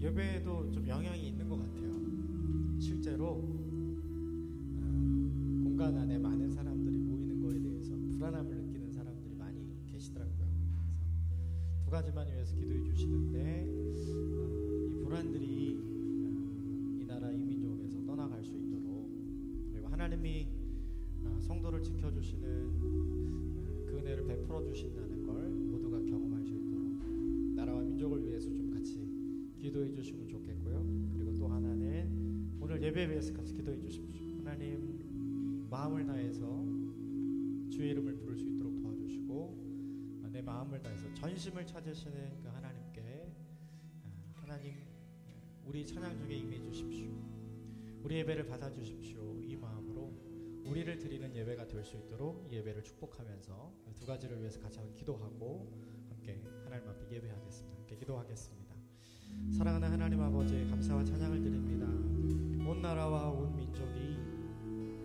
예배에도 좀 영향이 있는 것 같아요. 실제로 어, 공간 안에 많은 사람들이 모이는 거에 대해서 불안함을 느끼는 사람들이 많이 계시더라고요. 그래서 두 가지만 위해서 기도해 주시는데 어, 이 불안들이 어, 이 나라 이 민족에서 떠나갈 수 있도록 그리고 하나님이 어, 성도를 지켜주시는 어, 그 은혜를 베풀어 주신다는 걸 모두가 경험할 수 있도록 나라와 민족을 위해서 좀 기도해 주시면 좋겠고요. 그리고 또 하나는 오늘 예배에 위해서 같이 기도해 주십시오. 하나님 마음을 다해서 주의 이름을 부를 수 있도록 도와주시고 아, 내 마음을 다해서 전심을 찾으시는 그 하나님께 아, 하나님 우리 찬양 중에 임해 주십시오. 우리 예배를 받아 주십시오. 이 마음으로 우리를 드리는 예배가 될 수 있도록 이 예배를 축복하면서 두 가지를 위해서 같이 기도하고 함께 하나님 앞에 예배하겠습니다. 함께 기도하겠습니다. 사랑하는 하나님 아버지 감사와 찬양을 드립니다. 온 나라와 온 민족이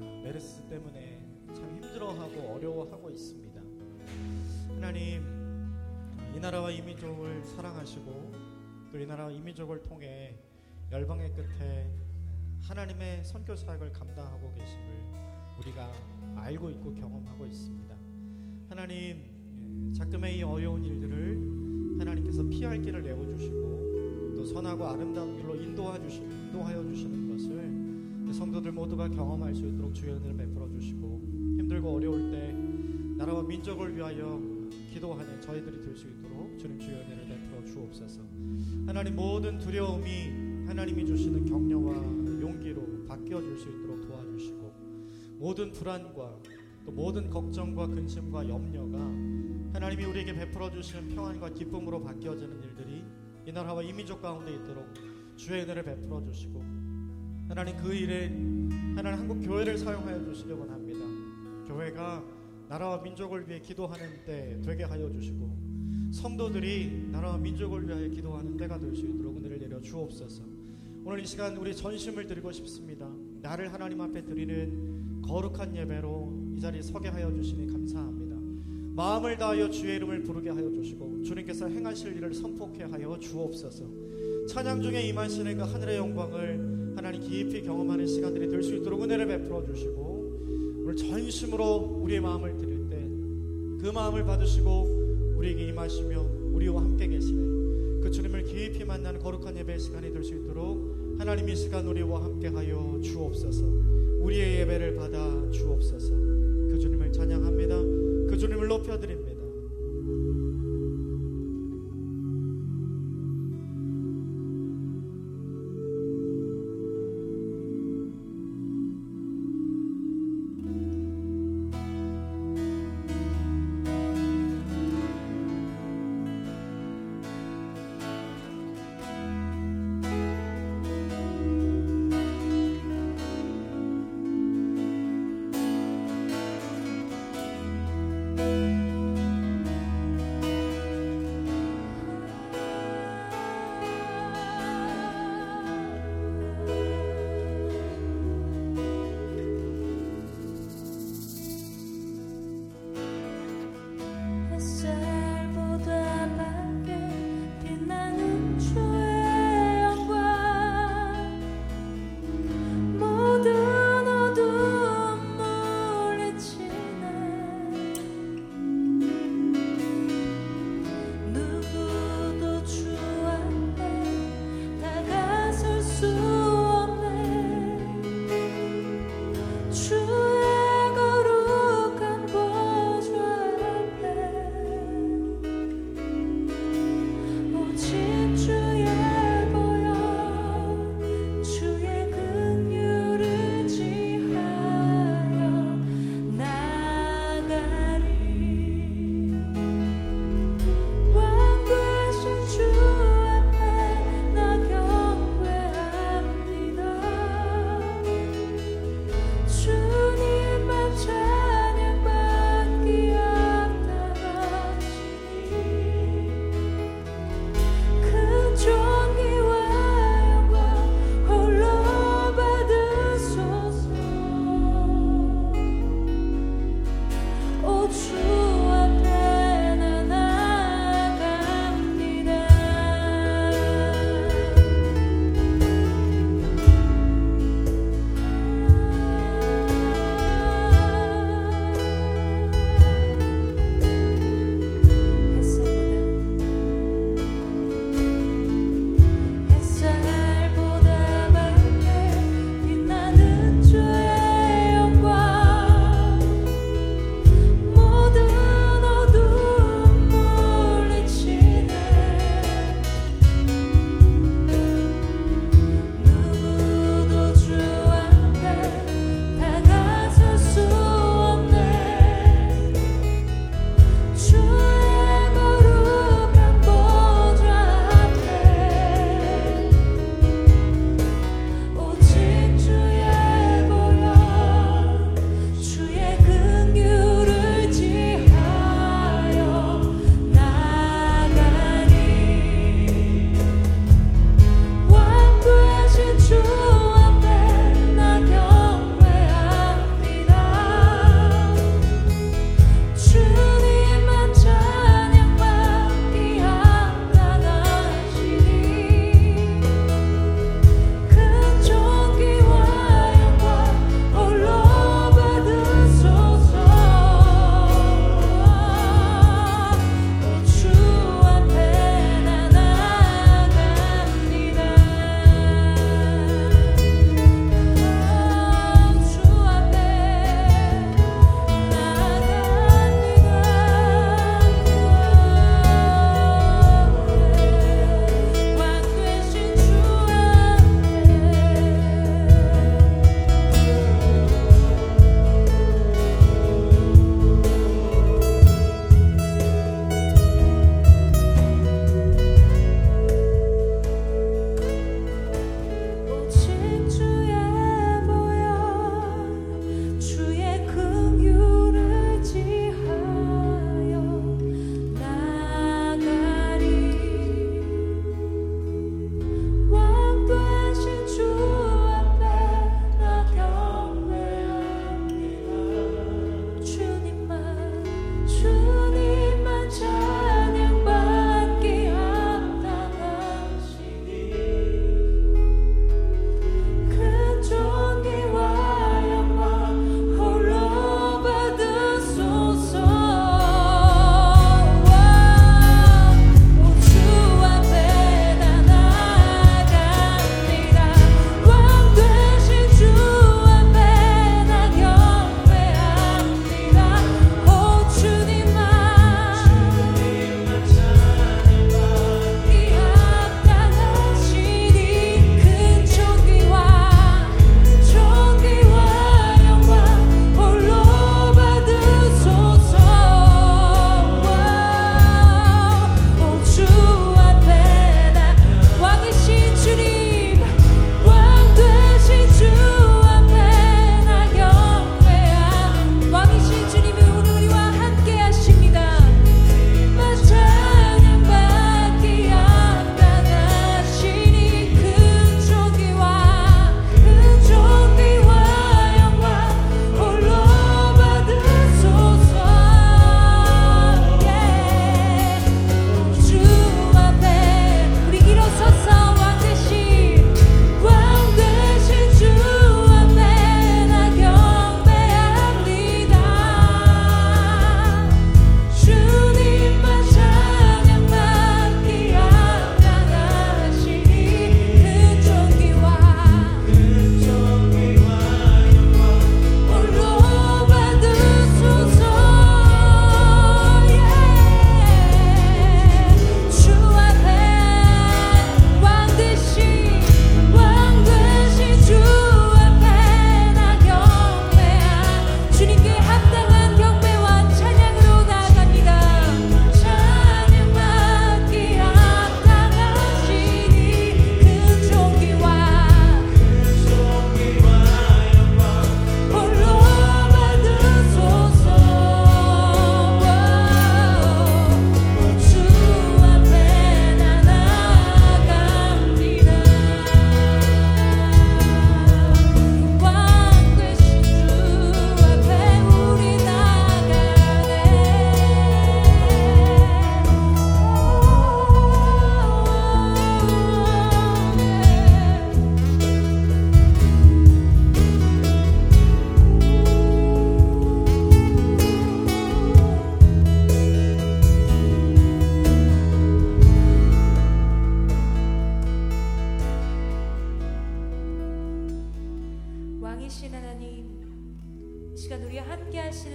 아, 메르스 때문에 참 힘들어하고 어려워하고 있습니다. 하나님 이 나라와 이 민족을 사랑하시고 또 이 나라와 이 민족을 통해 열방의 끝에 하나님의 선교 사역을 감당하고 계심을 우리가 알고 있고 경험하고 있습니다. 하나님 자금의 이 어려운 일들을 하나님께서 피할 길을 내어주시고 또 선하고 아름다운 길로 인도하여 주시는 것을 성도들 모두가 경험할 수 있도록 주의 은혜를 베풀어 주시고 힘들고 어려울 때 나라와 민족을 위하여 기도하는 저희들이 될 수 있도록 주님 주의 은혜를 베풀어 주옵소서. 하나님 모든 두려움이 하나님이 주시는 격려와 용기로 바뀌어 줄 수 있도록 도와주시고 모든 불안과 또 모든 걱정과 근심과 염려가 하나님이 우리에게 베풀어 주시는 평안과 기쁨으로 바뀌어지는 일들이 이 나라와 이 민족 가운데 있도록 주의 은혜를 베풀어 주시고 하나님 그 일에 하나님 한국 교회를 사용하여 주시기 원합니다. 교회가 나라와 민족을 위해 기도하는 때 되게 하여 주시고 성도들이 나라와 민족을 위하여 기도하는 때가 될 수 있도록 은혜를 내려 주옵소서. 오늘 이 시간 우리 전심을 드리고 싶습니다. 나를 하나님 앞에 드리는 거룩한 예배로 이 자리에 서게 하여 주시니 감사합니다. 마음을 다하여 주의 이름을 부르게 하여 주시고 주님께서 행하실 일을 선포케 하여 주옵소서. 찬양 중에 임하시는 그 하늘의 영광을 하나님 깊이 경험하는 시간들이 될 수 있도록 은혜를 베풀어 주시고 오늘 전심으로 우리의 마음을 드릴 때 그 마음을 받으시고 우리에게 임하시며 우리와 함께 계시는 그 주님을 깊이 만나는 거룩한 예배 시간이 될 수 있도록 하나님 이 시간 우리와 함께 하여 주옵소서. 우리의 예배를 받아 주옵소서. 그 주님을 찬양합니다. 그 주님을 높여드립니다.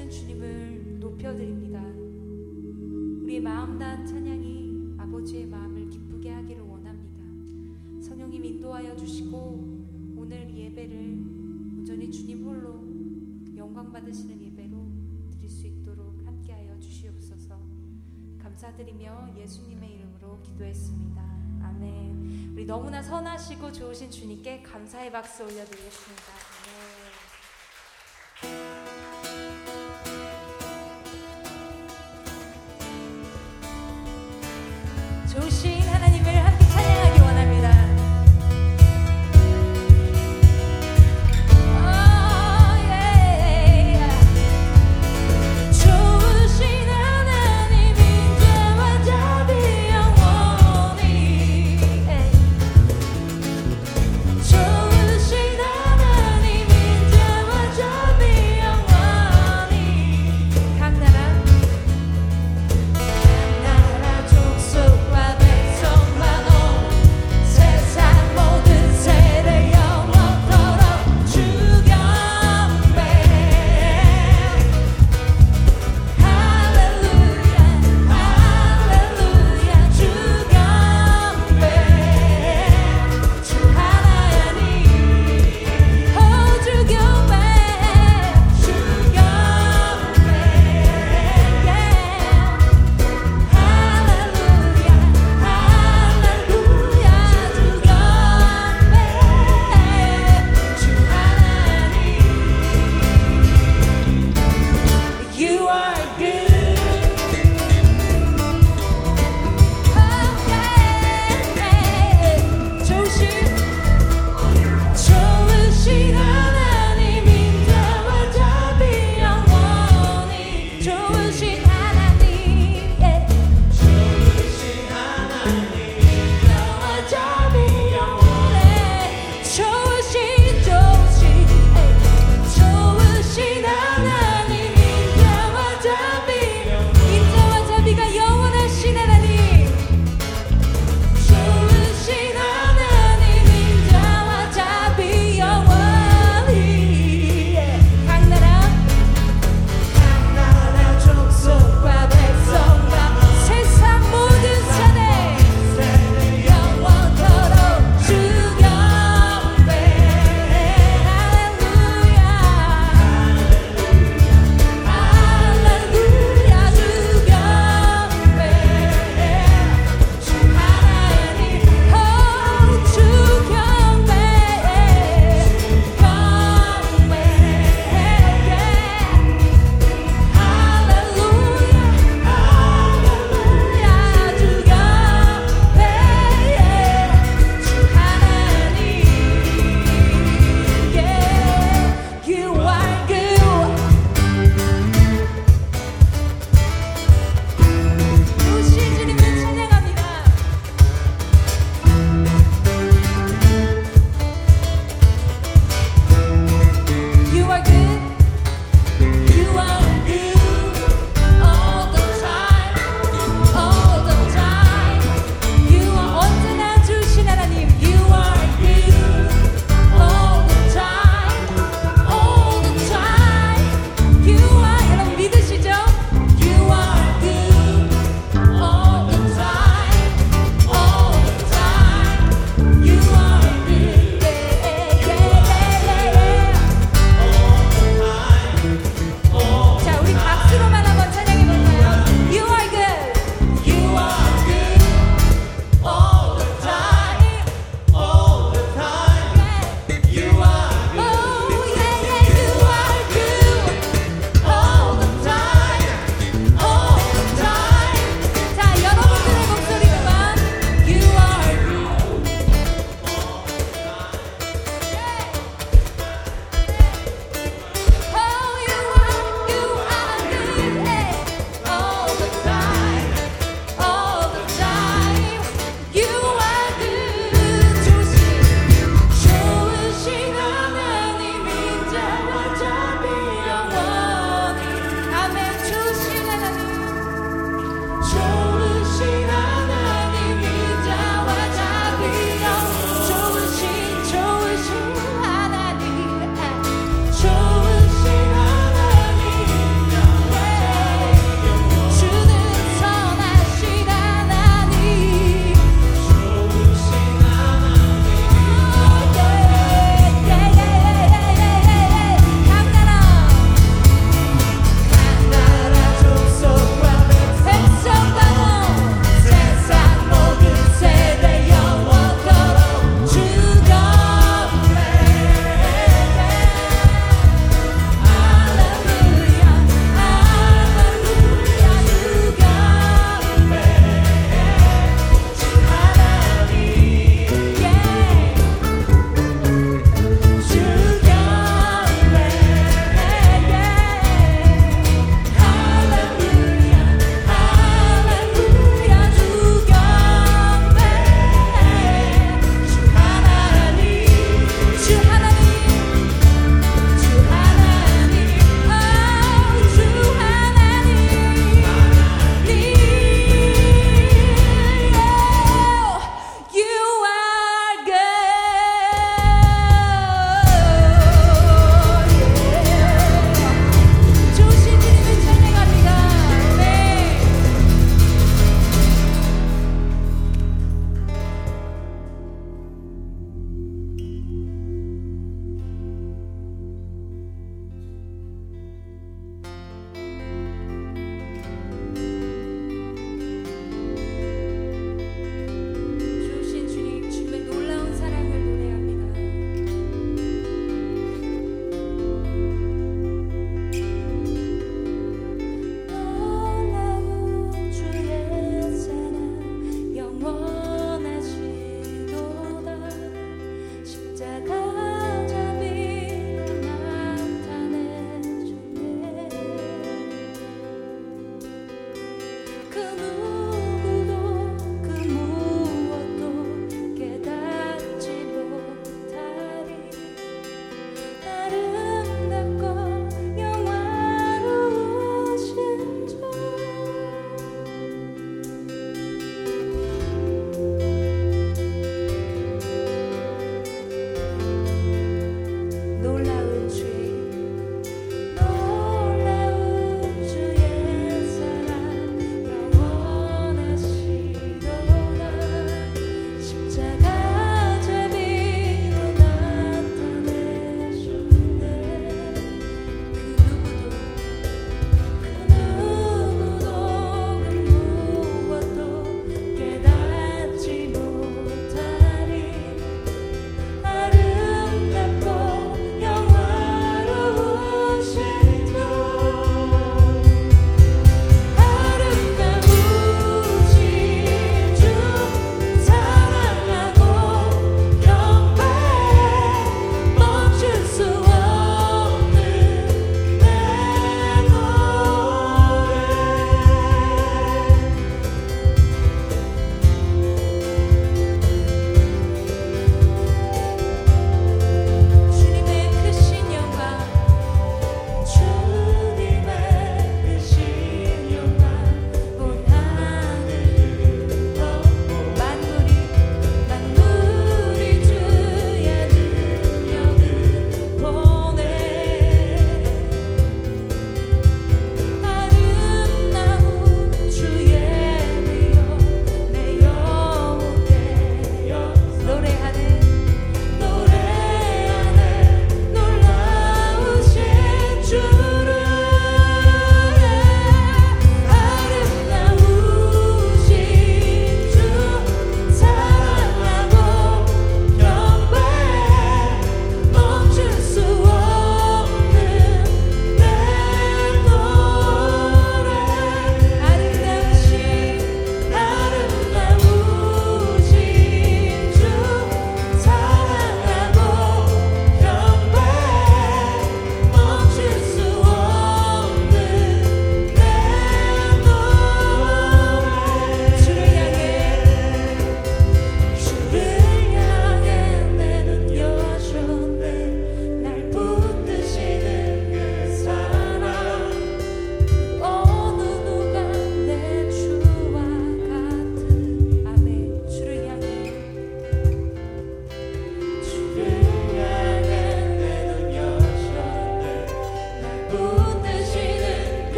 사랑하시는 주님을 높여드립니다. 우리의 마음 난 찬양이 아버지의 마음을 기쁘게 하기를 원합니다. 성령님 인도하여 주시고 오늘 예배를 온전히 주님 홀로 영광 받으시는 예배로 드릴 수 있도록 함께하여 주시옵소서. 감사드리며 예수님의 이름으로 기도했습니다. 아멘. 우리 너무나 선하시고 좋으신 주님께 감사의 박수 올려드리겠습니다.